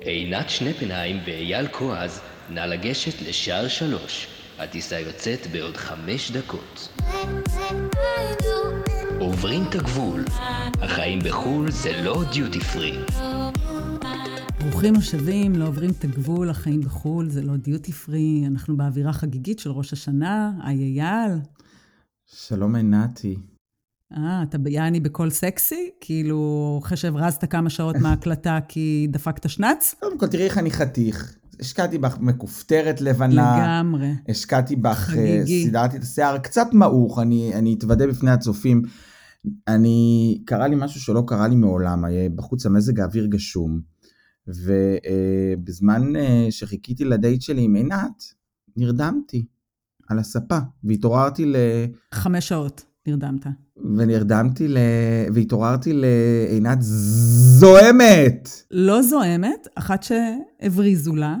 עינת שנפנהיים ואייל כועז, נא לגשת לשער שלוש. הטיסה יוצאת בעוד חמש דקות. עוברים את הגבול. החיים בחו"ל זה לא דיוטי פרי. ברוכים השבים, לא עוברים את הגבול, החיים בחו"ל, זה לא דיוטי פרי, אנחנו באווירה חגיגית של ראש השנה, היי אייל. שלום עינתי. אה, אתה ביעני בקול סקסי? כאילו, אחרי שהברזת כמה שעות מההקלטה כי דפקת שנץ? קודם כל, תראי איך אני חתיך. השקעתי בך מכופתרת לבנה. לגמרי. השקעתי בך, חגיגי. סידרתי את השיער קצת מעוך, אני, אני אתוודה בפני הצופים. אני, קרה לי משהו שלא קרה לי מעולם, היה בחוץ המזג האוויר גשום, ובזמן שחיכיתי לדייט שלי עם עינת, נרדמתי על הספה, והתעוררתי ל... חמש שעות נרדמת. ונרדמתי ל... והתעוררתי לעינת זוהמת! לא זוהמת, אחת שהבריזו לה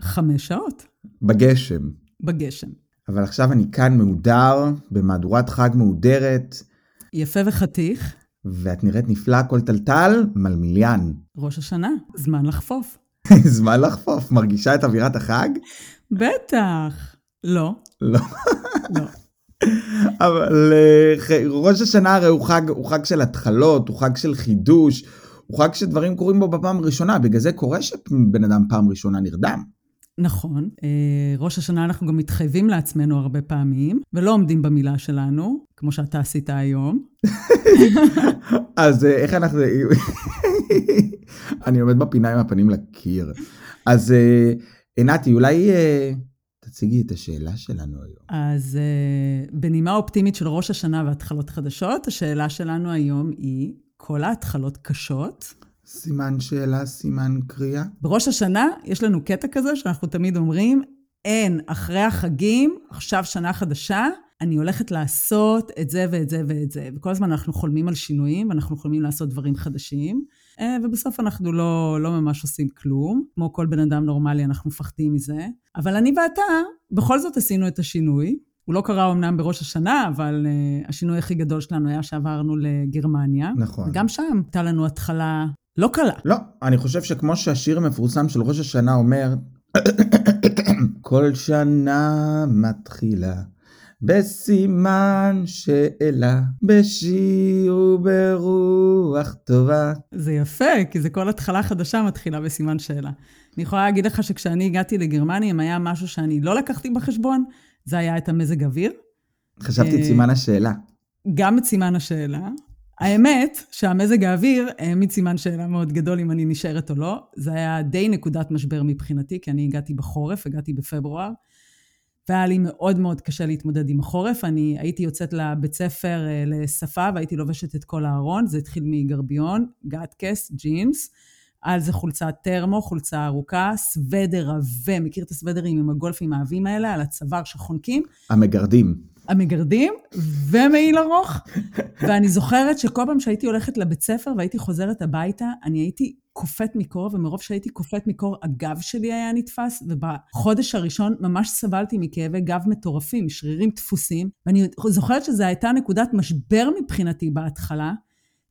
חמש שעות בגשם. בגשם. אבל עכשיו אני כאן מהודר, במהדורת חג מהודרת, יפה וחתיך, ואת נראית נפלא, הכל טלטל, מלמיליאן. ראש השנה, זמן לחפוף. זמן לחפוף, מרגישה את אווירת החג? בטח. לא, לא. לא. אבל אה, ראש השנה הרי הוא חג, הוא חג של התחלות, הוא חג של חידוש, הוא חג שדברים קורים בו בפעם הראשונה, בגלל זה קורה שבן אדם פעם ראשונה נרדם. נכון. אה, ראש השנה אנחנו גם מתחייבים לעצמנו הרבה פעמים, ולא עומדים במילה שלנו, כמו שאתה עשית היום. אז אה, איך אנחנו... אני עומד בפינה עם הפנים לקיר. אז עינתי, אולי תציגי את השאלה שלנו היום. אז אה, בנימה אופטימית של ראש השנה והתחלות חדשות, השאלה שלנו היום היא, כל ההתחלות קשות. סימן שאלה, סימן קריאה. בראש השנה יש לנו קטע כזה שאנחנו תמיד אומרים, אין, אחרי החגים, עכשיו שנה חדשה, אני הולכת לעשות את זה ואת זה ואת זה. וכל הזמן אנחנו חולמים על שינויים, ואנחנו חולמים לעשות דברים חדשים, ובסוף אנחנו לא, לא ממש עושים כלום. כמו כל בן אדם נורמלי, אנחנו מפחדים מזה. אבל אני ואתה, בכל זאת עשינו את השינוי. הוא לא קרה אמנם בראש השנה, אבל uh, השינוי הכי גדול שלנו היה שעברנו לגרמניה. נכון. וגם שם הייתה לנו התחלה לא קלה. לא, אני חושב שכמו שהשיר המפורסם של ראש השנה אומר, כל שנה מתחילה בסימן שאלה, בשיר וברוח טובה. זה יפה, כי זה כל התחלה חדשה מתחילה בסימן שאלה. אני יכולה להגיד לך שכשאני הגעתי לגרמניה, אם היה משהו שאני לא לקחתי בחשבון, זה היה את המזג אוויר, חשבתי את אה, סימן השאלה. גם את סימן השאלה. האמת שהמזג האוויר העמיד סימן שאלה מאוד גדול אם אני נשארת או לא. זה היה די נקודת משבר מבחינתי, כי אני הגעתי בחורף, הגעתי בפברואר, והיה לי מאוד מאוד קשה להתמודד עם החורף. אני הייתי יוצאת לבית ספר אה, לשפה והייתי לובשת את כל הארון, זה התחיל מגרביון, גטקס, ג'ינס. על זה חולצת טרמו, חולצה ארוכה, סוודר עבה, מכיר את הסוודרים עם הגולפים העבים האלה, על הצוואר שחונקים, המגרדים. המגרדים ומעיל ארוך. ואני זוכרת שכל פעם שהייתי הולכת לבית ספר והייתי חוזרת הביתה, אני הייתי קופאת מקור, ומרוב שהייתי קופאת מקור, הגב שלי היה נתפס, ובחודש הראשון ממש סבלתי מכאבי גב מטורפים, שרירים דפוסים, ואני זוכרת שזו הייתה נקודת משבר מבחינתי בהתחלה.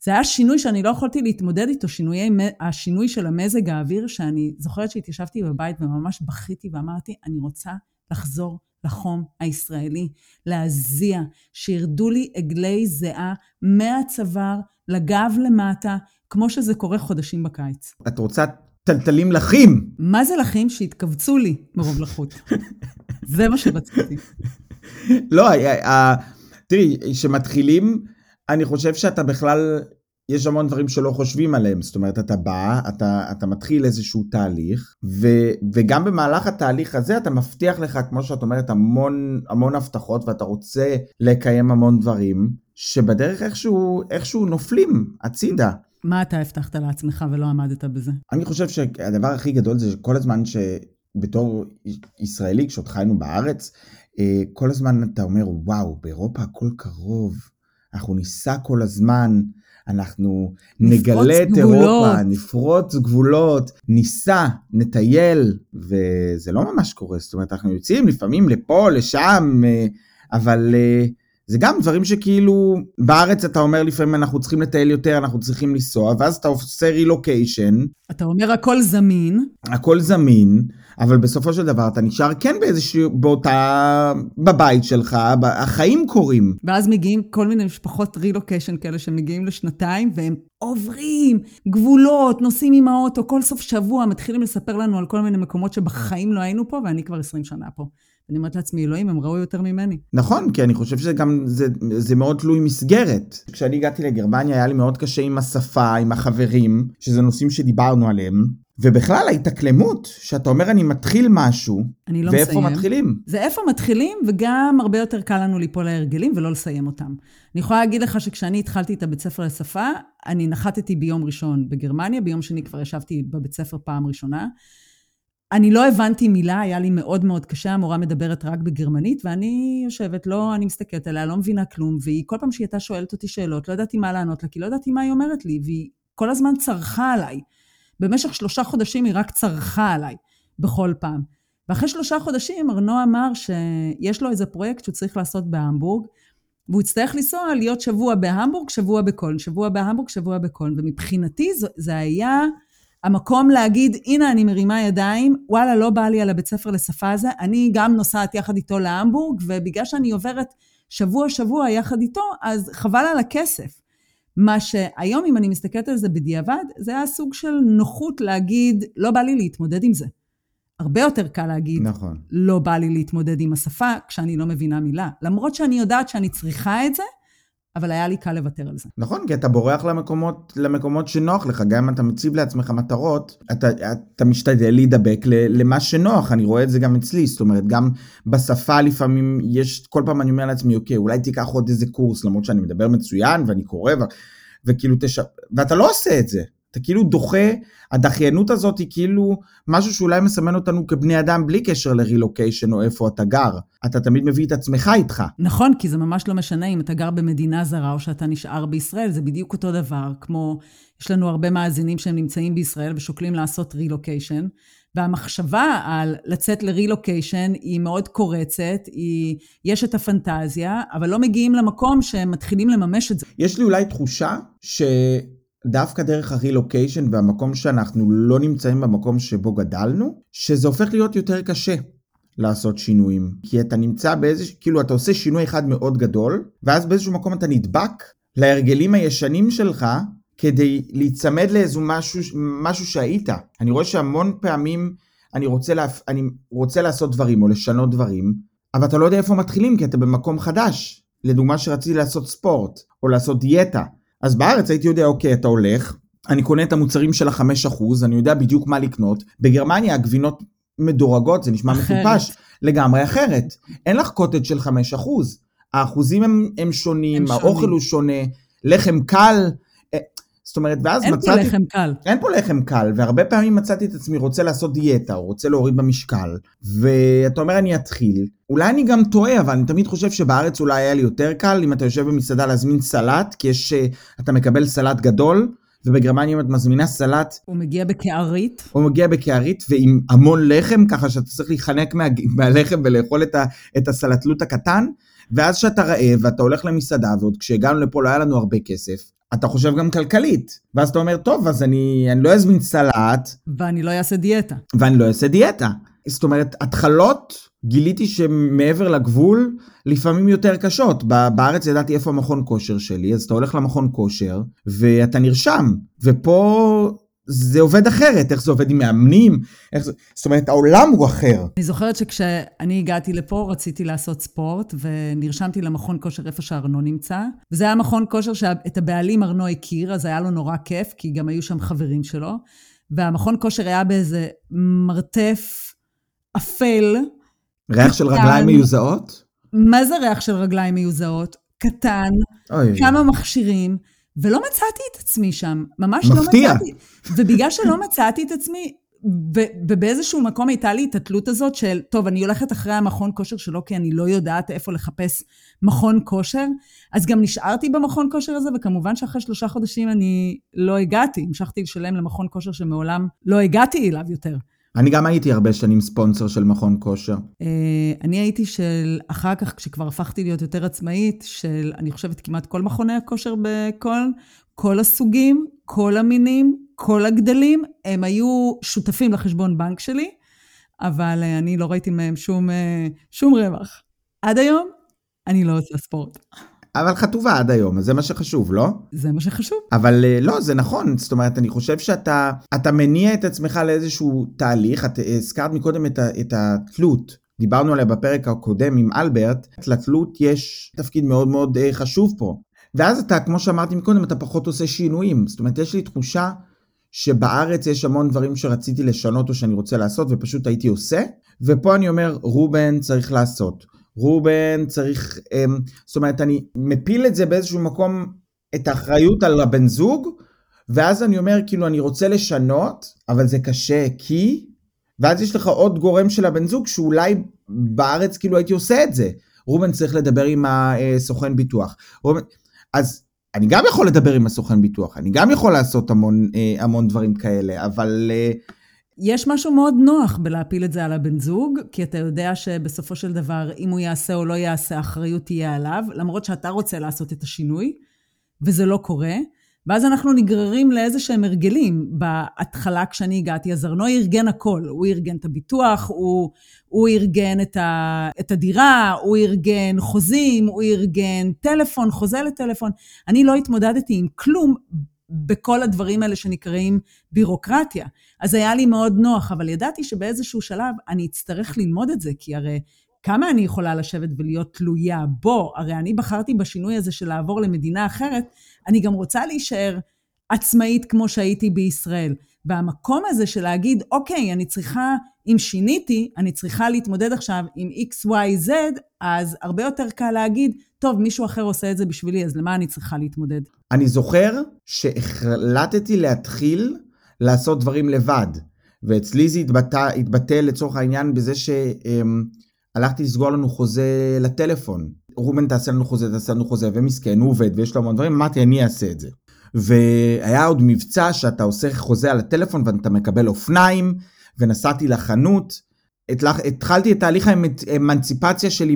זה היה שינוי שאני לא יכולתי להתמודד איתו, שינויי, השינוי של המזג האוויר, שאני זוכרת שהתיישבתי בבית וממש בכיתי ואמרתי, אני רוצה לחזור לחום הישראלי, להזיע, שירדו לי עגלי זיעה מהצוואר לגב למטה, כמו שזה קורה חודשים בקיץ. את רוצה טלטלים לחים. מה זה לחים שהתכווצו לי מרוב לחות? זה מה שרציתי. לא, תראי, כשמתחילים, אני חושב שאתה בכלל, יש המון דברים שלא חושבים עליהם. זאת אומרת, אתה בא, אתה, אתה מתחיל איזשהו תהליך, ו, וגם במהלך התהליך הזה אתה מבטיח לך, כמו שאת אומרת, המון, המון הבטחות, ואתה רוצה לקיים המון דברים, שבדרך איכשהו, איכשהו נופלים הצידה. מה אתה הבטחת לעצמך ולא עמדת בזה? אני חושב שהדבר הכי גדול זה כל הזמן שבתור ישראלי, כשעוד חיינו בארץ, אה, כל הזמן אתה אומר, וואו, באירופה הכל קרוב, אנחנו ניסע כל הזמן, אנחנו נגלה את גבולות." אירופה, נפרוץ גבולות, ניסע, נטייל, וזה לא ממש קורה, זאת אומרת, אנחנו יוצאים לפעמים לפה, לשם, אה, אבל אה, זה גם דברים שכאילו, בארץ אתה אומר לפעמים אנחנו צריכים לטייל יותר, אנחנו צריכים לנסוע, ואז אתה עושה רילוקיישן. אתה אומר הכל זמין. הכל זמין, אבל בסופו של דבר אתה נשאר כן באיזשהו, באותה, בבית שלך, החיים קורים. ואז מגיעים כל מיני משפחות רילוקיישן כאלה שמגיעים לשנתיים, והם עוברים גבולות, נוסעים עם האוטו, כל סוף שבוע מתחילים לספר לנו על כל מיני מקומות שבחיים לא היינו פה, ואני כבר 20 שנה פה. אני אומרת לעצמי, אלוהים, הם ראו יותר ממני. נכון, כי אני חושב שזה גם, זה, זה מאוד תלוי מסגרת. כשאני הגעתי לגרמניה היה לי מאוד קשה עם השפה, עם החברים, שזה נושאים שדיברנו עליהם. ובכלל ההתאקלמות, שאתה אומר אני מתחיל משהו, אני לא ואיפה מסיים. מתחילים? זה איפה מתחילים, וגם הרבה יותר קל לנו ליפול להרגלים ולא לסיים אותם. אני יכולה להגיד לך שכשאני התחלתי את הבית ספר לשפה, אני נחתתי ביום ראשון בגרמניה, ביום שני כבר ישבתי בבית ספר פעם ראשונה. אני לא הבנתי מילה, היה לי מאוד מאוד קשה, המורה מדברת רק בגרמנית, ואני יושבת, לא, אני מסתכלת עליה, לא מבינה כלום, והיא כל פעם שהיא הייתה שואלת אותי שאלות, לא ידעתי מה לענות לה, כי לא ידעתי מה היא אומרת לי, והיא כל הזמן צרחה עליי. במשך שלושה חודשים היא רק צרחה עליי, בכל פעם. ואחרי שלושה חודשים ארנו אמר שיש לו איזה פרויקט שהוא צריך לעשות בהמבורג, והוא יצטרך לנסוע להיות שבוע בהמבורג, שבוע בקולן, שבוע בהמבורג, שבוע בקולן. ומבחינתי זה, זה היה המקום להגיד, הנה אני מרימה ידיים, וואלה, לא בא לי על הבית ספר לשפה הזה, אני גם נוסעת יחד איתו להמבורג, ובגלל שאני עוברת שבוע-שבוע יחד איתו, אז חבל על הכסף. מה שהיום, אם אני מסתכלת על זה בדיעבד, זה היה סוג של נוחות להגיד, לא בא לי להתמודד עם זה. הרבה יותר קל להגיד, נכון. לא בא לי להתמודד עם השפה כשאני לא מבינה מילה. למרות שאני יודעת שאני צריכה את זה, אבל היה לי קל לוותר על זה. נכון, כי אתה בורח למקומות, למקומות שנוח לך, גם אם אתה מציב לעצמך מטרות, אתה, אתה משתדל להידבק למה שנוח, אני רואה את זה גם אצלי, זאת אומרת, גם בשפה לפעמים יש, כל פעם אני אומר לעצמי, אוקיי, אולי תיקח עוד איזה קורס, למרות שאני מדבר מצוין ואני קורא, ו, וכאילו תש... ואתה לא עושה את זה. אתה כאילו דוחה, הדחיינות הזאת היא כאילו משהו שאולי מסמן אותנו כבני אדם בלי קשר לרילוקיישן או איפה אתה גר. אתה תמיד מביא את עצמך איתך. נכון, כי זה ממש לא משנה אם אתה גר במדינה זרה או שאתה נשאר בישראל, זה בדיוק אותו דבר, כמו, יש לנו הרבה מאזינים שהם נמצאים בישראל ושוקלים לעשות רילוקיישן, והמחשבה על לצאת לרילוקיישן היא מאוד קורצת, היא, יש את הפנטזיה, אבל לא מגיעים למקום שהם מתחילים לממש את זה. יש לי אולי תחושה ש... דווקא דרך הרילוקיישן והמקום שאנחנו לא נמצאים במקום שבו גדלנו, שזה הופך להיות יותר קשה לעשות שינויים. כי אתה נמצא באיזה, כאילו אתה עושה שינוי אחד מאוד גדול, ואז באיזשהו מקום אתה נדבק להרגלים הישנים שלך, כדי להיצמד לאיזו משהו, משהו שהיית. אני רואה שהמון פעמים אני רוצה, לה, אני רוצה לעשות דברים או לשנות דברים, אבל אתה לא יודע איפה מתחילים כי אתה במקום חדש. לדוגמה שרציתי לעשות ספורט, או לעשות דיאטה. אז בארץ הייתי יודע, אוקיי, אתה הולך, אני קונה את המוצרים של החמש אחוז, אני יודע בדיוק מה לקנות. בגרמניה הגבינות מדורגות, זה נשמע. מטופש, לגמרי אחרת. אין לך קוטג' של חמש אחוז. האחוזים הם, הם שונים, הם האוכל שונים. הוא שונה, לחם קל. זאת אומרת, ואז אין מצאתי... אין פה לחם קל. אין פה לחם קל, והרבה פעמים מצאתי את עצמי רוצה לעשות דיאטה, או רוצה להוריד במשקל, ואתה אומר אני אתחיל. אולי אני גם טועה, אבל אני תמיד חושב שבארץ אולי היה לי יותר קל, אם אתה יושב במסעדה להזמין סלט, כי יש, אה, אתה מקבל סלט גדול, ובגרמניה אם את מזמינה סלט... הוא מגיע בקערית. הוא מגיע בקערית ועם המון לחם, ככה שאתה צריך להיחנק מה, מהלחם ולאכול את, ה, את הסלטלות הקטן, ואז כשאתה רעב ואתה הולך למסעדה, ועוד כשהגענו לפה לא היה לנו הרבה כסף, אתה חושב גם כלכלית. ואז אתה אומר, טוב, אז אני, אני לא אזמין סלט. ואני לא אעשה דיאטה. ואני לא אעשה דיאטה. זאת אומרת, התחלות, גיליתי שמעבר לגבול, לפעמים יותר קשות. בארץ ידעתי איפה המכון כושר שלי, אז אתה הולך למכון כושר, ואתה נרשם. ופה זה עובד אחרת, איך זה עובד עם מאמנים, איך זה... זאת אומרת, העולם הוא אחר. אני זוכרת שכשאני הגעתי לפה, רציתי לעשות ספורט, ונרשמתי למכון כושר איפה שארנו נמצא. וזה היה מכון כושר שאת הבעלים ארנו הכיר, אז היה לו נורא כיף, כי גם היו שם חברים שלו. והמכון כושר היה באיזה מרתף אפל. ריח של רגליים מיוזעות? מה זה ריח של רגליים מיוזעות? קטן, אוי. כמה מכשירים. ולא מצאתי את עצמי שם, ממש מפתיע. לא מצאתי. מפתיע. ובגלל שלא מצאתי את עצמי, ובאיזשהו מקום הייתה לי את התלות הזאת של, טוב, אני הולכת אחרי המכון כושר שלו, כי אני לא יודעת איפה לחפש מכון כושר, אז גם נשארתי במכון כושר הזה, וכמובן שאחרי שלושה חודשים אני לא הגעתי, המשכתי לשלם למכון כושר שמעולם לא הגעתי אליו יותר. אני גם הייתי הרבה שנים ספונסר של מכון כושר. אה, אני הייתי של, אחר כך, כשכבר הפכתי להיות יותר עצמאית, של, אני חושבת, כמעט כל מכוני הכושר בכל, כל הסוגים, כל המינים, כל הגדלים, הם היו שותפים לחשבון בנק שלי, אבל אה, אני לא ראיתי מהם שום, אה, שום רווח. עד היום, אני לא עושה ספורט. אבל חטובה עד היום, אז זה מה שחשוב, לא? זה מה שחשוב. אבל אה, לא, זה נכון, זאת אומרת, אני חושב שאתה אתה מניע את עצמך לאיזשהו תהליך, את הזכרת מקודם את, ה, את התלות, דיברנו עליה בפרק הקודם עם אלברט, לתלות יש תפקיד מאוד מאוד אה, חשוב פה. ואז אתה, כמו שאמרתי מקודם, אתה פחות עושה שינויים. זאת אומרת, יש לי תחושה שבארץ יש המון דברים שרציתי לשנות או שאני רוצה לעשות ופשוט הייתי עושה, ופה אני אומר, רובן צריך לעשות. רובן צריך, אמ, זאת אומרת, אני מפיל את זה באיזשהו מקום, את האחריות על הבן זוג, ואז אני אומר, כאילו, אני רוצה לשנות, אבל זה קשה, כי... ואז יש לך עוד גורם של הבן זוג, שאולי בארץ כאילו הייתי עושה את זה. רובן צריך לדבר עם הסוכן ביטוח. רובן... אז אני גם יכול לדבר עם הסוכן ביטוח, אני גם יכול לעשות המון, אה, המון דברים כאלה, אבל... יש משהו מאוד נוח בלהפיל את זה על הבן זוג, כי אתה יודע שבסופו של דבר, אם הוא יעשה או לא יעשה, האחריות תהיה עליו, למרות שאתה רוצה לעשות את השינוי, וזה לא קורה. ואז אנחנו נגררים לאיזה שהם הרגלים. בהתחלה, כשאני הגעתי, אז ארנוי ארגן הכל. הוא ארגן את הביטוח, הוא, הוא ארגן את, ה, את הדירה, הוא ארגן חוזים, הוא ארגן טלפון, חוזה לטלפון. אני לא התמודדתי עם כלום בכל הדברים האלה שנקראים בירוקרטיה. אז היה לי מאוד נוח, אבל ידעתי שבאיזשהו שלב אני אצטרך ללמוד את זה, כי הרי כמה אני יכולה לשבת ולהיות תלויה בו? הרי אני בחרתי בשינוי הזה של לעבור למדינה אחרת, אני גם רוצה להישאר עצמאית כמו שהייתי בישראל. והמקום הזה של להגיד, אוקיי, אני צריכה, אם שיניתי, אני צריכה להתמודד עכשיו עם XYZ, אז הרבה יותר קל להגיד, טוב, מישהו אחר עושה את זה בשבילי, אז למה אני צריכה להתמודד? אני זוכר שהחלטתי להתחיל לעשות דברים לבד, ואצלי זה התבטא, התבטא לצורך העניין בזה שהלכתי לסגור לנו חוזה לטלפון. רובן תעשה לנו חוזה, תעשה לנו חוזה, ומסכן, הוא עובד ויש לו המון דברים, אמרתי, אני אעשה את זה. והיה עוד מבצע שאתה עושה חוזה על הטלפון ואתה מקבל אופניים, ונסעתי לחנות, התחלתי את תהליך האמנציפציה שלי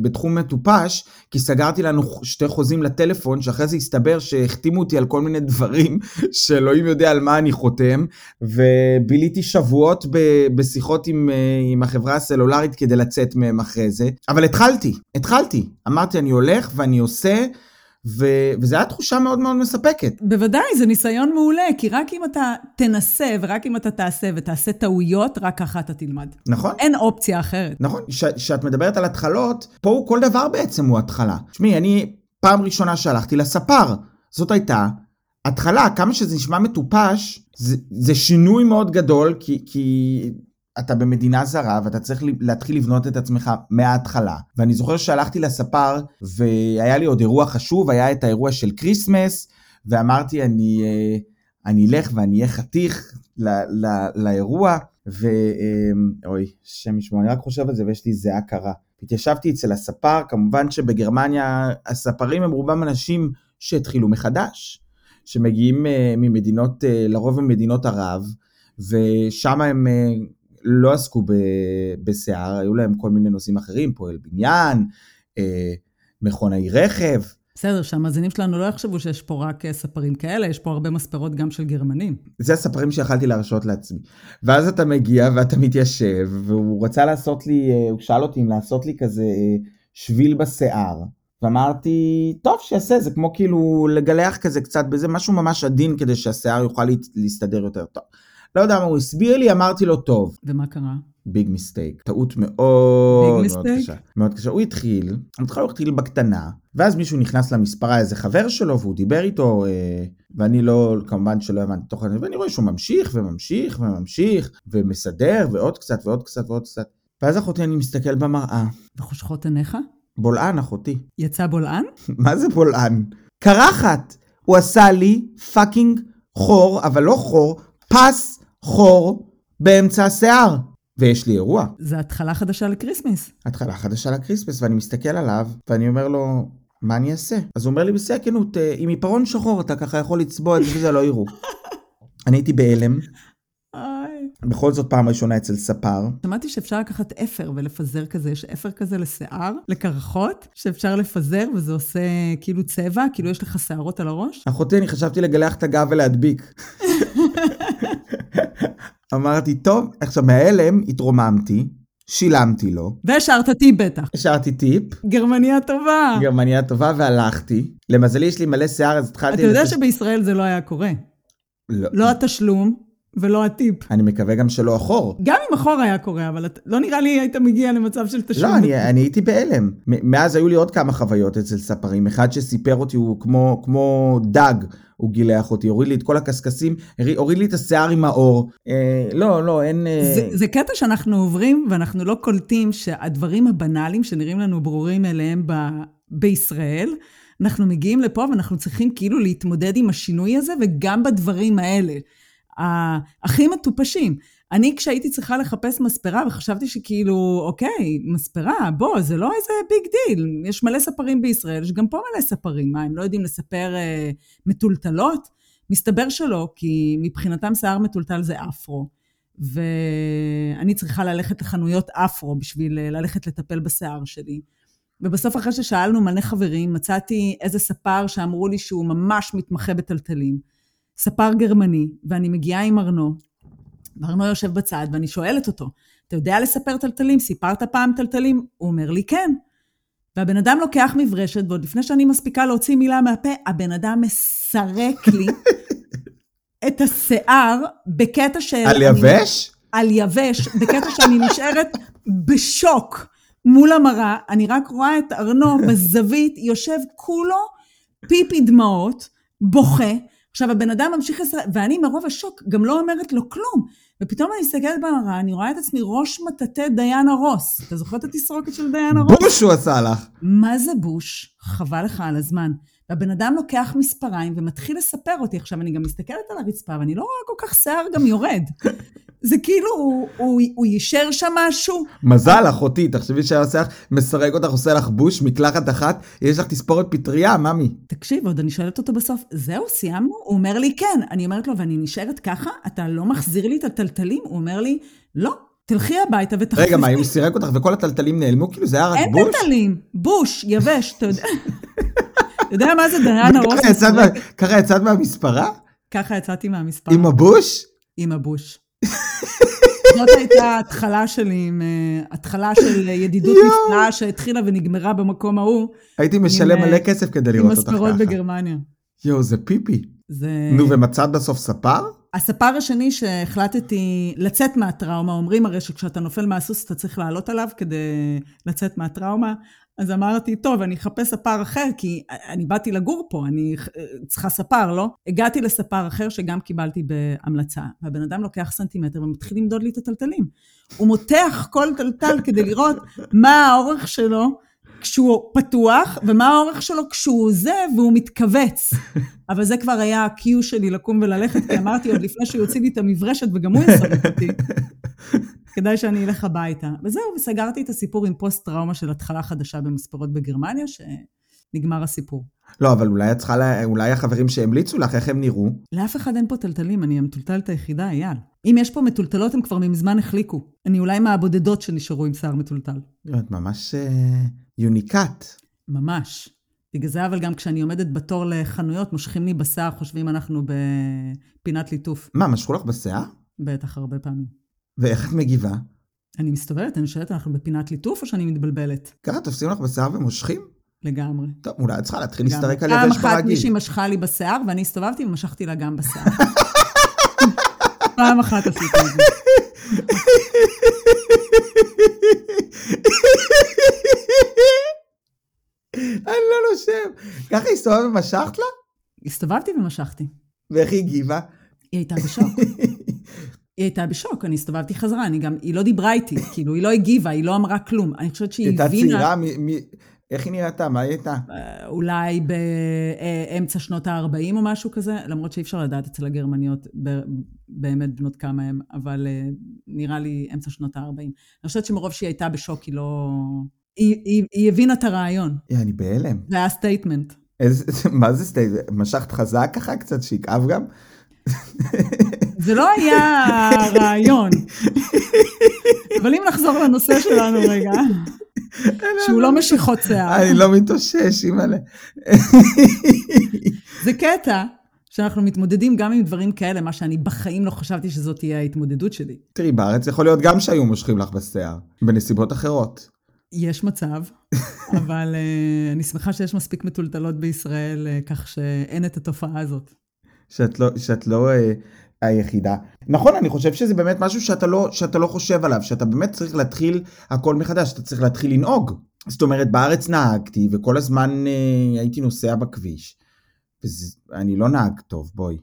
בתחום מטופש, כי סגרתי לנו שתי חוזים לטלפון, שאחרי זה הסתבר שהחתימו אותי על כל מיני דברים, שאלוהים יודע על מה אני חותם, וביליתי שבועות בשיחות עם, עם החברה הסלולרית כדי לצאת מהם אחרי זה, אבל התחלתי, התחלתי, אמרתי אני הולך ואני עושה, ו- וזו הייתה תחושה מאוד מאוד מספקת. בוודאי, זה ניסיון מעולה, כי רק אם אתה תנסה ורק אם אתה תעשה ותעשה טעויות, רק ככה אתה תלמד. נכון. אין אופציה אחרת. נכון, כשאת מדברת על התחלות, פה כל דבר בעצם הוא התחלה. תשמעי, אני פעם ראשונה שהלכתי לספר, זאת הייתה התחלה, כמה שזה נשמע מטופש, זה, זה שינוי מאוד גדול, כי, כי אתה במדינה זרה ואתה צריך להתחיל לבנות את עצמך מההתחלה. ואני זוכר שהלכתי לספר והיה לי עוד אירוע חשוב, היה את האירוע של כריסמס, ואמרתי אני, אה, אני אלך ואני אהיה חתיך ל, ל, לאירוע, ואוי, אה, שם ישמעו, אני רק חושב על זה ויש לי זיעה קרה. התיישבתי אצל הספר, כמובן שבגרמניה הספרים הם רובם אנשים שהתחילו מחדש, שמגיעים אה, ממדינות, לרוב ממדינות ערב, ושם הם לא עסקו בשיער, היו להם כל מיני נושאים אחרים, פועל בניין, אה, מכונאי רכב. בסדר, שהמאזינים שלנו לא יחשבו שיש פה רק אה, ספרים כאלה, יש פה הרבה מספרות גם של גרמנים. זה הספרים שיכלתי להרשות לעצמי. ואז אתה מגיע ואתה מתיישב, והוא רצה לעשות לי, אה, הוא שאל אותי אם לעשות לי כזה אה, שביל בשיער. ואמרתי, טוב, שיעשה, זה כמו כאילו לגלח כזה קצת בזה, משהו ממש עדין כדי שהשיער יוכל להסתדר יותר טוב. לא יודע מה הוא הסביר לי, אמרתי לו טוב. ומה קרה? ביג מיסטייק, טעות מאוד מאוד קשה. מאוד קשה. הוא התחיל, בהתחלה הוא התחיל בקטנה, ואז מישהו נכנס למספרה, איזה חבר שלו, והוא דיבר איתו, אה, ואני לא, כמובן שלא הבנתי תוכן, ואני רואה שהוא ממשיך וממשיך וממשיך, ומסדר, ועוד קצת ועוד קצת ועוד קצת. ואז אחותי אני מסתכל במראה. וחושכות עיניך? בולען, אחותי. יצא בולען? מה זה בולען? קרחת! הוא עשה לי fucking חור, אבל לא חור, פס חור באמצע השיער. ויש לי אירוע. זה התחלה חדשה לקריסמס. התחלה חדשה לקריסמס, ואני מסתכל עליו, ואני אומר לו, מה אני אעשה? אז הוא אומר לי בשיא הכנות, אה, עם עיפרון שחור אתה ככה יכול לצבוע את זה וזה לא יראו. אני הייתי בהלם. בכל זאת פעם ראשונה אצל ספר. שמעתי שאפשר לקחת אפר ולפזר כזה, יש אפר כזה לשיער, לקרחות, שאפשר לפזר וזה עושה כאילו צבע, כאילו יש לך שערות על הראש. אחותי, אני חשבתי לגלח את הגב ולהדביק. אמרתי, טוב, עכשיו מההלם התרוממתי, שילמתי לו, והשארת טיפ בטח. השארתי טיפ, גרמניה טובה. גרמניה טובה והלכתי. למזלי יש לי מלא שיער אז התחלתי... אתה יודע לפש- שבישראל זה לא היה קורה. לא. לא התשלום ולא הטיפ. אני מקווה גם שלא אחור. גם אם אחורה היה קורה, אבל את- לא נראה לי היית מגיע למצב של תשלום. לא, אני, אני הייתי בהלם. מאז היו לי עוד כמה חוויות אצל ספרים. אחד שסיפר אותי, הוא כמו, כמו דג, הוא גילח אותי, הוריד לי את כל הקשקשים, הוריד לי את השיער עם האור. אה, לא, לא, אין... אה, זה, זה קטע שאנחנו עוברים ואנחנו לא קולטים שהדברים הבנאליים שנראים לנו ברורים אליהם ב, בישראל, אנחנו מגיעים לפה ואנחנו צריכים כאילו להתמודד עם השינוי הזה וגם בדברים האלה. הכי מטופשים. אני כשהייתי צריכה לחפש מספרה וחשבתי שכאילו, אוקיי, מספרה, בוא, זה לא איזה big deal. יש מלא ספרים בישראל, יש גם פה מלא ספרים. מה, הם לא יודעים לספר אה, מתולתלות? מסתבר שלא, כי מבחינתם שיער מתולתל זה אפרו. ואני צריכה ללכת לחנויות אפרו בשביל אה, ללכת לטפל בשיער שלי. ובסוף, אחרי ששאלנו מלא חברים, מצאתי איזה ספר שאמרו לי שהוא ממש מתמחה בתלתלים. ספר גרמני, ואני מגיעה עם ארנו, וארנו יושב בצד, ואני שואלת אותו, אתה יודע לספר טלטלים? סיפרת פעם טלטלים? הוא אומר לי, כן. והבן אדם לוקח מברשת, ועוד לפני שאני מספיקה להוציא מילה מהפה, הבן אדם מסרק לי את השיער בקטע של... על אני- יבש? על יבש, בקטע שאני נשארת בשוק מול המראה, אני רק רואה את ארנו בזווית, יושב כולו פיפי דמעות, בוכה. עכשיו, הבן אדם ממשיך לסרק, ואני מרוב השוק גם לא אומרת לו כלום. ופתאום אני מסתכלת במראה, אני רואה את עצמי ראש מטאטא דיאנה רוס. אתה זוכר את התסרוקת של דיאנה רוס? בוש הוא עשה לך. מה זה בוש? חבל לך על הזמן. והבן אדם לוקח מספריים ומתחיל לספר אותי. עכשיו, אני גם מסתכלת על הרצפה, ואני לא רואה כל כך שיער גם יורד. זה כאילו, הוא, הוא, הוא יישר שם משהו. מזל, אחותי, תחשבי שהיה עושה לך, מסרק אותך, עושה לך בוש, מקלחת אחת, יש לך תספורת פטריה, ממי. תקשיב, עוד אני שואלת אותו בסוף, זהו, סיימנו? הוא אומר לי, כן. אני אומרת לו, ואני נשארת ככה? אתה לא מחזיר לי את הטלטלים? הוא אומר לי, לא, תלכי הביתה ותחליפי. רגע, מה, הוא סירק אותך וכל הטלטלים נעלמו? כאילו זה היה רק אין בוש? טלטלים, בוש, יבש, אתה יודע. אתה יודע מה זה דיאנה רוס? ככה יצאת מהמספרה? ככה יצאתי מהמספר. עם הבוש? עם הבוש. זאת הייתה ההתחלה שלי, עם, אה, התחלה של ידידות. נפלאה שהתחילה ונגמרה במקום ההוא, הייתי משלם עם, מלא אה, כסף כדי עם לראות אותך מספרות ככה. בגרמניה. יואו, זה פיפי. זה... נו, ומצאת בסוף ספר? הספר השני שהחלטתי לצאת מהטראומה, אומרים הרי שכשאתה נופל מהסוס אתה צריך לעלות עליו כדי לצאת מהטראומה, אז אמרתי, טוב, אני אחפש ספר אחר, כי אני באתי לגור פה, אני צריכה ספר, לא? הגעתי לספר אחר שגם קיבלתי בהמלצה, והבן אדם לוקח סנטימטר ומתחיל למדוד לי את הטלטלים. הוא מותח כל טלטל כדי לראות מה האורך שלו כשהוא פתוח, ומה האורך שלו כשהוא זה והוא מתכווץ. אבל זה כבר היה ה-Q שלי לקום וללכת, כי אמרתי עוד לפני שהוא יוציא לי את המברשת וגם הוא יסרק אותי, כדאי שאני אלך הביתה. וזהו, וסגרתי את הסיפור עם פוסט-טראומה של התחלה חדשה במספרות בגרמניה, שנגמר הסיפור. לא, אבל אולי את צריכה, לה- אולי החברים שהמליצו לך, איך הם נראו? לאף אחד אין פה טלטלים, אני המטולטלת היחידה, אייל. אם יש פה מטולטלות, הם כבר מזמן החליקו. אני אולי מהבודדות שנשארו עם שיער מטולטל. את ממש אה, יוניקת. ממש. בגלל זה, אבל גם כשאני עומדת בתור לחנויות, מושכים לי בשיער, חושבים אנחנו בפינת ליטוף. מה, משכו לך בשיער? בטח, הרבה פעמים. ואיך את מגיבה? אני מסתובבת, אני שואלת, אנחנו בפינת ליטוף או שאני מתבלבלת? ככה תופסים לך בשיער ומושכים? לגמרי. טוב, אולי את צריכה להתחיל. להסתרק על פעם יבש אחת ברגיל. מישהי משכה לי בשיער, ואני הסתובבתי ומשכתי לה גם בשיער. פעם אחת עשיתי את זה. אני לא נושם. ככה הסתובבת ומשכת לה? הסתובבתי ומשכתי. ואיך היא הגיבה? היא הייתה בשוק. היא הייתה בשוק, אני הסתובבתי חזרה, אני גם, היא לא דיברה איתי, כאילו, היא לא הגיבה, היא לא אמרה כלום. אני חושבת היא שהיא הייתה הבינה, צעירה? מ- מ- איך היא נראתה? מה היא הייתה? אה, אולי באמצע שנות ה-40 או משהו כזה, למרות שאי אפשר לדעת אצל הגרמניות באמת בנות כמה הן, אבל אה, נראה לי אמצע שנות ה-40. אני חושבת שמרוב שהיא הייתה בשוק, היא לא... היא, היא, היא הבינה את הרעיון, אני בהלם. זה היה statement. איזה, מה זה state? משכת חזק ככה קצת, שיכאב גם? זה לא היה הרעיון. אבל אם נחזור לנושא שלנו רגע, שהוא לא משיכות שיער. אני לא מתאושש, אימא'לה. זה קטע שאנחנו מתמודדים גם עם דברים כאלה, מה שאני בחיים לא חשבתי שזאת תהיה ההתמודדות שלי. תראי, בארץ יכול להיות גם שהיו מושכים לך בשיער, בנסיבות אחרות. יש מצב, אבל uh, אני שמחה שיש מספיק מטולטלות בישראל, uh, כך שאין את התופעה הזאת. שאת לא, שאת לא uh, היחידה. נכון, אני חושב שזה באמת משהו שאתה לא, שאתה לא חושב עליו, שאתה באמת צריך להתחיל הכל מחדש, אתה צריך להתחיל לנהוג. זאת אומרת, בארץ נהגתי, וכל הזמן uh, הייתי נוסע בכביש. ואני לא נהג טוב, בואי.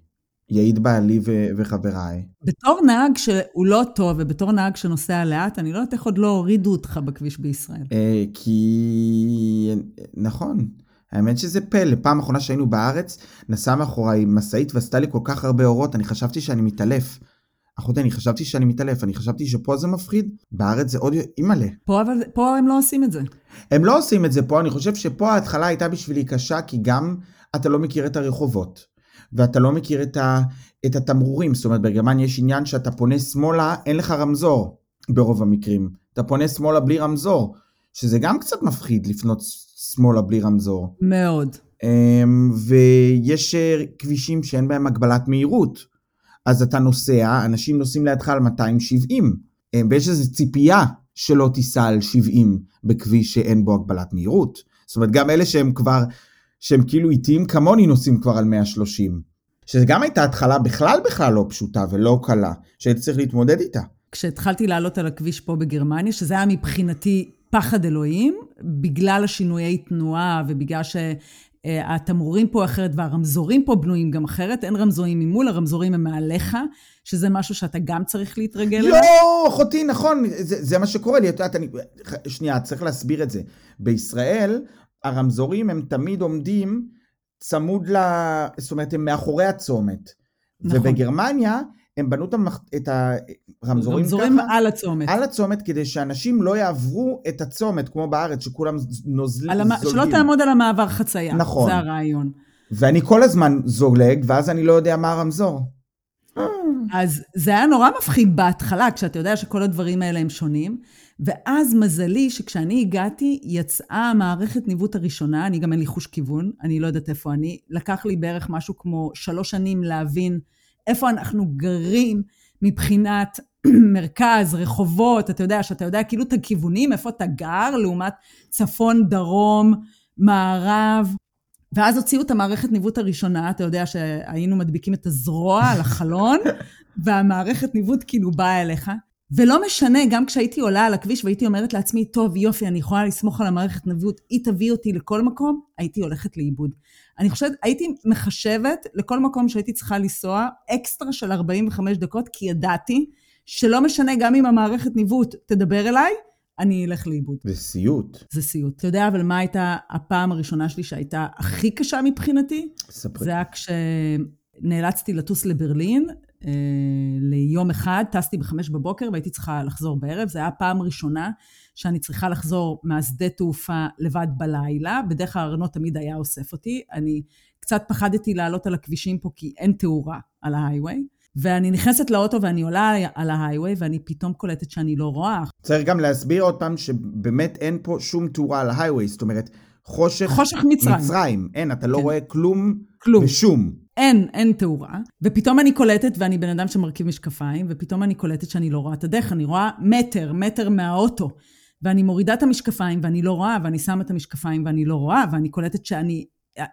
יעיד בעלי ו- וחבריי. בתור נהג שהוא לא טוב, ובתור נהג שנוסע לאט, אני לא יודעת איך עוד לא הורידו אותך בכביש בישראל. אה, כי... נכון. האמת שזה פלא, פעם אחרונה שהיינו בארץ, נסעה מאחוריי משאית ועשתה לי כל כך הרבה אורות, אני חשבתי שאני מתעלף. אחותי, אני חשבתי שאני מתעלף, אני חשבתי שפה זה מפחיד, בארץ זה עוד... אימא'לה. פה, אבל, פה הם לא עושים את זה. הם לא עושים את זה פה, אני חושב שפה ההתחלה הייתה בשבילי קשה, כי גם אתה לא מכיר את הרחובות, ואתה לא מכיר את, ה, את התמרורים, זאת אומרת בגרמניה יש עניין שאתה פונה שמאלה, אין לך רמזור ברוב המקרים, אתה פונה שמאלה בלי רמזור, שזה גם קצת מפחיד לפנות שמאלה בלי רמזור. מאוד. אמ, ויש אה, כבישים שאין בהם הגבלת מהירות, אז אתה נוסע, אנשים נוסעים לידך על 270, אמ, ויש איזו ציפייה שלא תיסע על 70 בכביש שאין בו הגבלת מהירות. זאת אומרת, גם אלה שהם כבר שהם כאילו איטיים כמוני נוסעים כבר על 130. שזה גם הייתה התחלה בכלל בכלל לא פשוטה ולא קלה, שהייתי צריך להתמודד איתה. כשהתחלתי לעלות על הכביש פה בגרמניה, שזה היה מבחינתי פחד אלוהים, בגלל השינויי תנועה ובגלל שהתמרורים פה אחרת והרמזורים פה בנויים גם אחרת, אין רמזורים ממול, הרמזורים הם מעליך, שזה משהו שאתה גם צריך להתרגל אליו. יואו, אחותי, נכון, זה, זה מה שקורה לי, את יודעת, אני... שנייה, צריך להסביר את זה. בישראל, הרמזורים הם תמיד עומדים צמוד ל... זאת אומרת, הם מאחורי הצומת. נכון. ובגרמניה הם בנו את הרמזורים רמזורים ככה, על הצומת. על הצומת, כדי שאנשים לא יעברו את הצומת, כמו בארץ, שכולם נוזלים. המ... שלא תעמוד על המעבר חצייה. נכון. זה הרעיון. ואני כל הזמן זולג, ואז אני לא יודע מה הרמזור. אז זה היה נורא מפחיד בהתחלה, כשאתה יודע שכל הדברים האלה הם שונים. ואז מזלי שכשאני הגעתי, יצאה המערכת ניווט הראשונה, אני גם אין לי חוש כיוון, אני לא יודעת איפה אני. לקח לי בערך משהו כמו שלוש שנים להבין איפה אנחנו גרים מבחינת מרכז, רחובות, אתה יודע, שאתה יודע כאילו את הכיוונים, איפה אתה גר, לעומת צפון, דרום, מערב. ואז הוציאו את המערכת ניווט הראשונה, אתה יודע שהיינו מדביקים את הזרוע על החלון, והמערכת ניווט כאילו באה אליך. ולא משנה, גם כשהייתי עולה על הכביש והייתי אומרת לעצמי, טוב, יופי, אני יכולה לסמוך על המערכת נביאות, היא תביא אותי לכל מקום, הייתי הולכת לאיבוד. אני חושבת, הייתי מחשבת לכל מקום שהייתי צריכה לנסוע, אקסטרה של 45 דקות, כי ידעתי שלא משנה, גם אם המערכת ניווט תדבר אליי, אני אלך לאיבוד. זה סיוט. זה סיוט. אתה יודע, אבל מה הייתה הפעם הראשונה שלי שהייתה הכי קשה מבחינתי? ספרי. זה היה כשנאלצתי לטוס לברלין, אה, ליום אחד, טסתי בחמש בבוקר והייתי צריכה לחזור בערב. זו הייתה הפעם הראשונה שאני צריכה לחזור מהשדה תעופה לבד בלילה. בדרך כלל ארנות תמיד היה אוסף אותי. אני קצת פחדתי לעלות על הכבישים פה כי אין תאורה על ההיי-ווי. ואני נכנסת לאוטו ואני עולה על ההיי-ווי ואני פתאום קולטת שאני לא רואה. צריך גם להסביר עוד פעם שבאמת אין פה שום תאורה על ההיי-ווי, זאת אומרת, חושך, חושך מצרים. מצרים. אין, אתה לא כן. רואה כלום, כלום ושום. אין, אין תאורה. ופתאום אני קולטת, ואני בן אדם שמרכיב משקפיים, ופתאום אני קולטת שאני לא רואה את הדרך, אני רואה מטר, מטר מהאוטו. ואני מורידה את המשקפיים ואני לא רואה, ואני שמה את המשקפיים ואני לא רואה, ואני קולטת שאני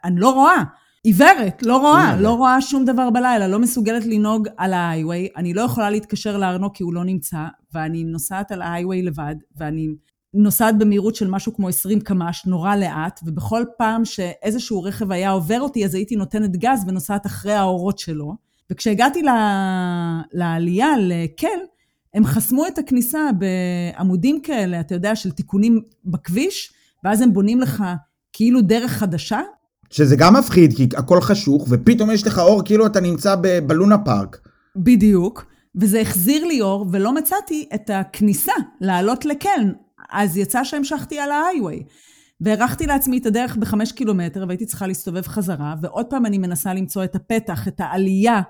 אני לא רואה. עיוורת, לא רואה, לא רואה שום דבר בלילה, לא מסוגלת לנהוג על ההיי-ווי, אני לא יכולה להתקשר לארנו כי הוא לא נמצא, ואני נוסעת על ההיי-ווי לבד, ואני נוסעת במהירות של משהו כמו 20 קמ"ש, נורא לאט, ובכל פעם שאיזשהו רכב היה עובר אותי, אז הייתי נותנת גז ונוסעת אחרי האורות שלו. וכשהגעתי ל... לעלייה, לקל, הם חסמו את הכניסה בעמודים כאלה, אתה יודע, של תיקונים בכביש, ואז הם בונים לך כאילו דרך חדשה. שזה גם מפחיד, כי הכל חשוך, ופתאום יש לך אור כאילו אתה נמצא בלונה פארק. בדיוק. וזה החזיר לי אור, ולא מצאתי את הכניסה לעלות לקלן. אז יצא שהמשכתי על ההיי-ווי. והארכתי לעצמי את הדרך בחמש קילומטר, והייתי צריכה להסתובב חזרה, ועוד פעם אני מנסה למצוא את הפתח, את העלייה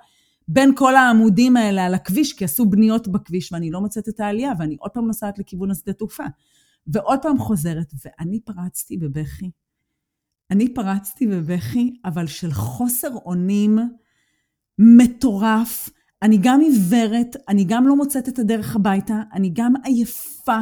בין כל העמודים האלה על הכביש, כי עשו בניות בכביש, ואני לא מוצאת את העלייה, ואני עוד פעם נוסעת לכיוון השדה תעופה. ועוד פעם חוזרת, ואני פרצתי בבכי. אני פרצתי בבכי, אבל של חוסר אונים מטורף. אני גם עיוורת, אני גם לא מוצאת את הדרך הביתה, אני גם עייפה,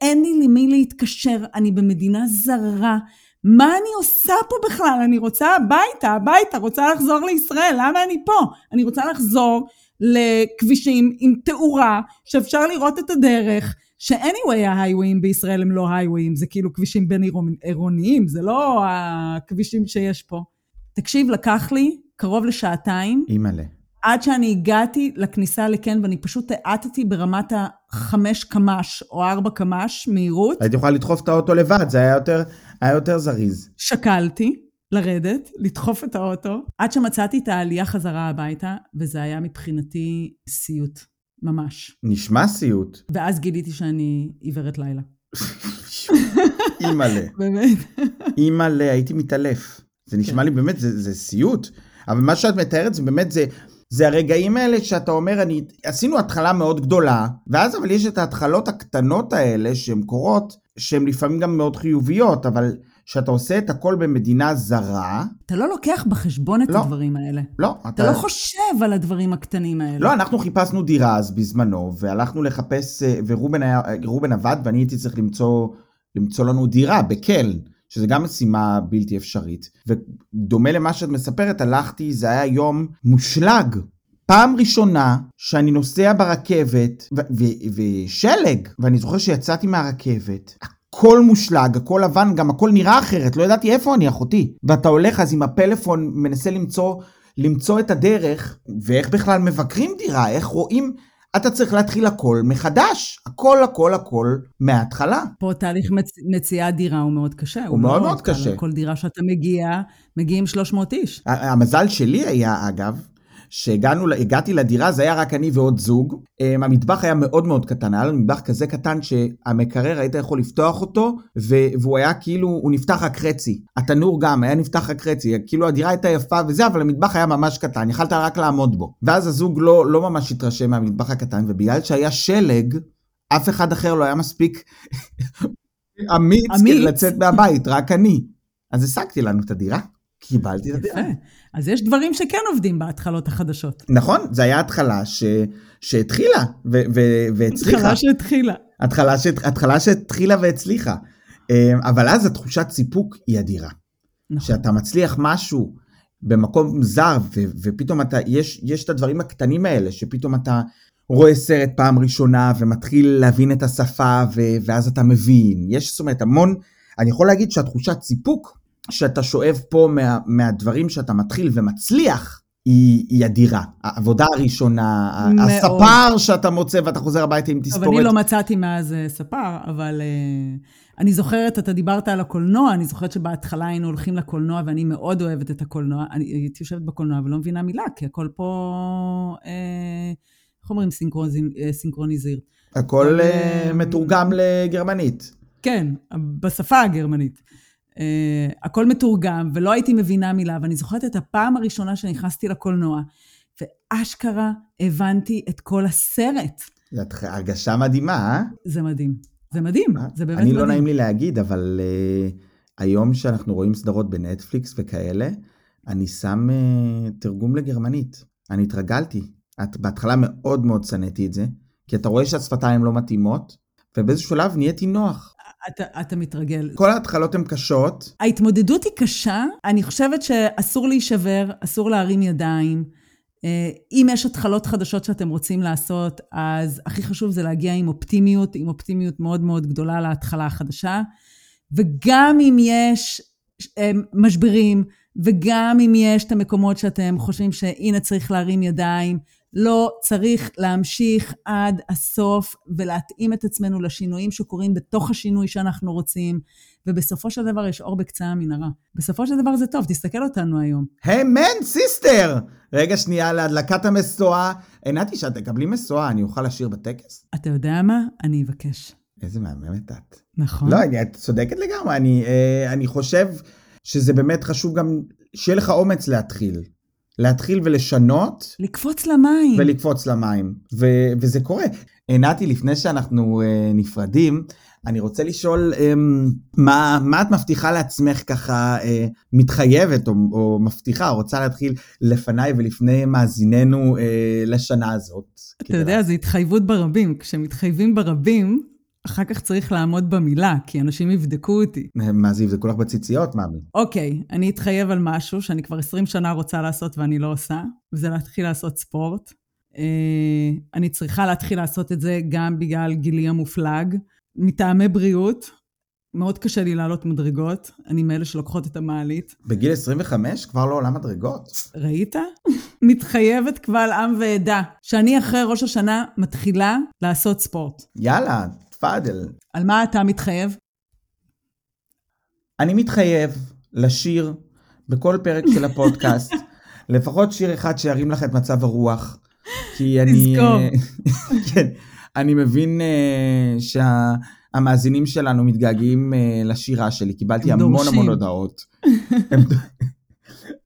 אין לי למי להתקשר, אני במדינה זרה. מה אני עושה פה בכלל? אני רוצה הביתה, הביתה, רוצה לחזור לישראל, למה אני פה? אני רוצה לחזור לכבישים עם תאורה, שאפשר לראות את הדרך, ש-anyway ההייוויים בישראל הם לא הייוויים, זה כאילו כבישים בין עירוניים, זה לא הכבישים שיש פה. תקשיב, לקח לי קרוב לשעתיים. אימא'לה. עד שאני הגעתי לכניסה לקן, ואני פשוט האטתי ברמת החמש קמ"ש או ארבע קמ"ש מהירות. היית יכולה לדחוף את האוטו לבד, זה היה יותר, היה יותר זריז. שקלתי לרדת, לדחוף את האוטו, עד שמצאתי את העלייה חזרה הביתה, וזה היה מבחינתי סיוט, ממש. נשמע סיוט. ואז גיליתי שאני עיוורת לילה. אימא'לה. באמת. אימא'לה, הייתי מתעלף. זה נשמע לי באמת, זה, זה סיוט. אבל מה שאת מתארת זה באמת, זה, זה הרגעים האלה שאתה אומר, אני, עשינו התחלה מאוד גדולה, ואז אבל יש את ההתחלות הקטנות האלה שהן קורות, שהן לפעמים גם מאוד חיוביות, אבל שאתה עושה את הכל במדינה זרה. אתה לא לוקח בחשבון את לא. הדברים האלה. לא, אתה אתה... לא חושב על הדברים הקטנים האלה. לא, אנחנו חיפשנו דירה אז בזמנו, והלכנו לחפש, אה, ורובן היה, רובן עבד, ואני הייתי צריך למצוא, למצוא לנו דירה בקלן. שזה גם משימה בלתי אפשרית. ודומה למה שאת מספרת, הלכתי, זה היה יום מושלג. פעם ראשונה שאני נוסע ברכבת, ושלג, ואני זוכר שיצאתי מהרכבת, הכל מושלג, הכל לבן, גם הכל נראה אחרת, לא ידעתי איפה אני אחותי. ואתה הולך אז עם הפלאפון, מנסה למצוא, למצוא את הדרך, ואיך בכלל מבקרים דירה, איך רואים... אתה צריך להתחיל הכל מחדש, הכל הכל הכל מההתחלה. פה תהליך מצ... מציאת דירה הוא מאוד קשה. הוא מאוד מאוד קל. קשה. כל דירה שאתה מגיע, מגיעים 300 איש. המזל שלי היה, אגב, שהגעתי לדירה, זה היה רק אני ועוד זוג. אמ, המטבח היה מאוד מאוד קטן, היה לנו מטבח כזה קטן שהמקרר, היית יכול לפתוח אותו, והוא היה כאילו, הוא נפתח רק חצי. התנור גם, היה נפתח רק חצי. כאילו הדירה הייתה יפה וזה, אבל המטבח היה ממש קטן, יכלת רק לעמוד בו. ואז הזוג לא, לא ממש התרשם מהמטבח הקטן, ובגלל שהיה שלג, אף אחד אחר לא היה מספיק אמיץ, אמיץ. לצאת מהבית, רק אני. אז השגתי לנו את הדירה. קיבלתי את הדירה. אז יש דברים שכן עובדים בהתחלות החדשות. נכון, זו הייתה התחלה ש... שהתחילה ו... ו... והצליחה. התחלה שהתחילה. התחלה, ש... התחלה שהתחילה והצליחה. אבל אז התחושת סיפוק היא אדירה. נכון. שאתה מצליח משהו במקום זר, ו... ופתאום אתה, יש, יש את הדברים הקטנים האלה, שפתאום אתה רואה סרט פעם ראשונה ומתחיל להבין את השפה, ו... ואז אתה מבין. יש, זאת אומרת, המון, אני יכול להגיד שהתחושת סיפוק, שאתה שואב פה מה, מהדברים שאתה מתחיל ומצליח, היא, היא אדירה. העבודה הראשונה, מאוד. הספר שאתה מוצא ואתה חוזר הביתה עם תספורת. אבל אני לא מצאתי מאז ספר, אבל uh, אני זוכרת, אתה דיברת על הקולנוע, אני זוכרת שבהתחלה היינו הולכים לקולנוע, ואני מאוד אוהבת את הקולנוע. אני הייתי יושבת בקולנוע ולא מבינה מילה, כי הכל פה, איך אומרים סינכרוניזיר? הכל מתורגם לגרמנית. כן, בשפה הגרמנית. Uh, הכל מתורגם, ולא הייתי מבינה מילה, ואני זוכרת את הפעם הראשונה שנכנסתי לקולנוע, ואשכרה הבנתי את כל הסרט. זאת הרגשה מדהימה, אה? זה מדהים. זה מדהים, זה באמת אני מדהים. לא נעים לי להגיד, אבל uh, היום שאנחנו רואים סדרות בנטפליקס וכאלה, אני שם uh, תרגום לגרמנית. אני התרגלתי. את, בהתחלה מאוד מאוד שנאתי את זה, כי אתה רואה שהשפתיים לא מתאימות, ובאיזשהו שלב נהייתי נוח. אתה, אתה מתרגל. כל ההתחלות הן קשות. ההתמודדות היא קשה. אני חושבת שאסור להישבר, אסור להרים ידיים. אם יש התחלות חדשות שאתם רוצים לעשות, אז הכי חשוב זה להגיע עם אופטימיות, עם אופטימיות מאוד מאוד גדולה להתחלה החדשה. וגם אם יש משברים, וגם אם יש את המקומות שאתם חושבים שהנה צריך להרים ידיים, לא צריך להמשיך עד הסוף ולהתאים את עצמנו לשינויים שקורים בתוך השינוי שאנחנו רוצים, ובסופו של דבר יש אור בקצה המנהרה. בסופו של דבר זה טוב, תסתכל אותנו היום. היי מן סיסטר! רגע שנייה, להדלקת המשואה. עינתי שאת תקבלי משואה, אני אוכל לשיר בטקס? אתה יודע מה? אני אבקש. איזה מהממת את. נכון. לא, את צודקת לגמרי, אני, אה, אני חושב שזה באמת חשוב גם שיהיה לך אומץ להתחיל. להתחיל ולשנות לקפוץ למים. ולקפוץ למים, ו- וזה קורה. נתי, לפני שאנחנו אה, נפרדים, אני רוצה לשאול, אה, מה, מה את מבטיחה לעצמך ככה, אה, מתחייבת או, או מבטיחה, רוצה להתחיל לפניי ולפני מאזיננו אה, לשנה הזאת? אתה יודע, זו התחייבות ברבים. כשמתחייבים ברבים, אחר כך צריך לעמוד במילה, כי אנשים יבדקו אותי. מה זה יבדקו לך בציציות, מאמי? אוקיי, אני אתחייב על משהו שאני כבר 20 שנה רוצה לעשות ואני לא עושה, וזה להתחיל לעשות ספורט. אה, אני צריכה להתחיל לעשות את זה גם בגלל גילי המופלג, מטעמי בריאות. מאוד קשה לי לעלות מדרגות, אני מאלה שלוקחות את המעלית. בגיל 25 כבר לא עולה מדרגות. ראית? מתחייבת קבל עם ועדה, שאני אחרי ראש השנה מתחילה לעשות ספורט. יאללה, תפאדל. על מה אתה מתחייב? אני מתחייב לשיר בכל פרק של הפודקאסט, לפחות שיר אחד שירים לך את מצב הרוח. כי אני... תזכור. כן, אני מבין uh, שהמאזינים שלנו מתגעגעים uh, לשירה שלי, קיבלתי המון דורשים. המון הודעות. הם,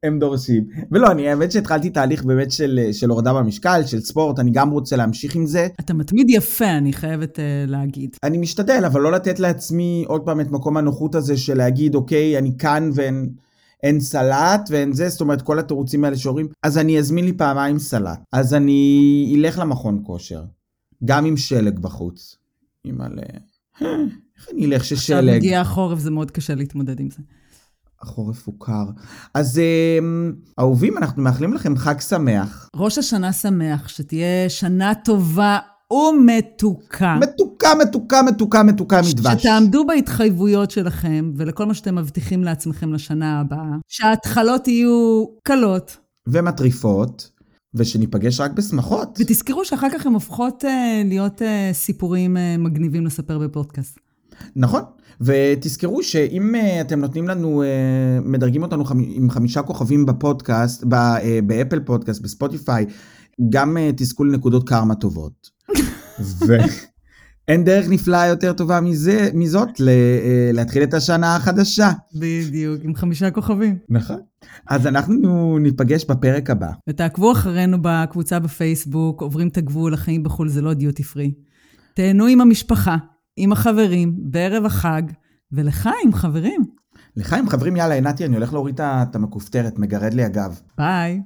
הם דורשים. ולא, אני האמת שהתחלתי תהליך באמת של, של הורדה במשקל, של ספורט, אני גם רוצה להמשיך עם זה. אתה מתמיד יפה, אני חייבת uh, להגיד. אני משתדל, אבל לא לתת לעצמי עוד פעם את מקום הנוחות הזה של להגיד, אוקיי, אני כאן ואין אין סלט ואין זה, זאת אומרת, כל התירוצים האלה שאומרים, אז אני אזמין לי פעמיים סלט. אז אני אלך למכון כושר, גם עם שלג בחוץ. אימא'לה, איך אני אלך עכשיו ששלג? מגיע החורף, זה מאוד קשה להתמודד עם זה. החורף הוא קר. אז אמ, אהובים, אנחנו מאחלים לכם חג שמח. ראש השנה שמח, שתהיה שנה טובה ומתוקה. מתוקה, מתוקה, מתוקה, מתוקה מדבש. שתעמדו בהתחייבויות שלכם ולכל מה שאתם מבטיחים לעצמכם לשנה הבאה. שההתחלות יהיו קלות, ומטריפות, ושניפגש רק בשמחות. ותזכרו שאחר כך הן הופכות אה, להיות אה, סיפורים אה, מגניבים לספר בפודקאסט. נכון, ותזכרו שאם uh, אתם נותנים לנו, uh, מדרגים אותנו חמ... עם חמישה כוכבים בפודקאסט, uh, באפל פודקאסט, בספוטיפיי, גם uh, תזכו לנקודות קרמה טובות. ואין דרך נפלאה יותר טובה מזה, מזאת ל, uh, להתחיל את השנה החדשה. בדיוק, עם חמישה כוכבים. נכון. אז אנחנו ניפגש בפרק הבא. ותעקבו אחרינו בקבוצה בפייסבוק, עוברים את הגבול, החיים בחו"ל זה לא דיוטי פרי. תהנו עם המשפחה, עם החברים, בערב החג, ולחיים, חברים. לחיים חברים, יאללה, עינתי, אני הולך להוריד את המכופתרת, מגרד לי הגב. ביי.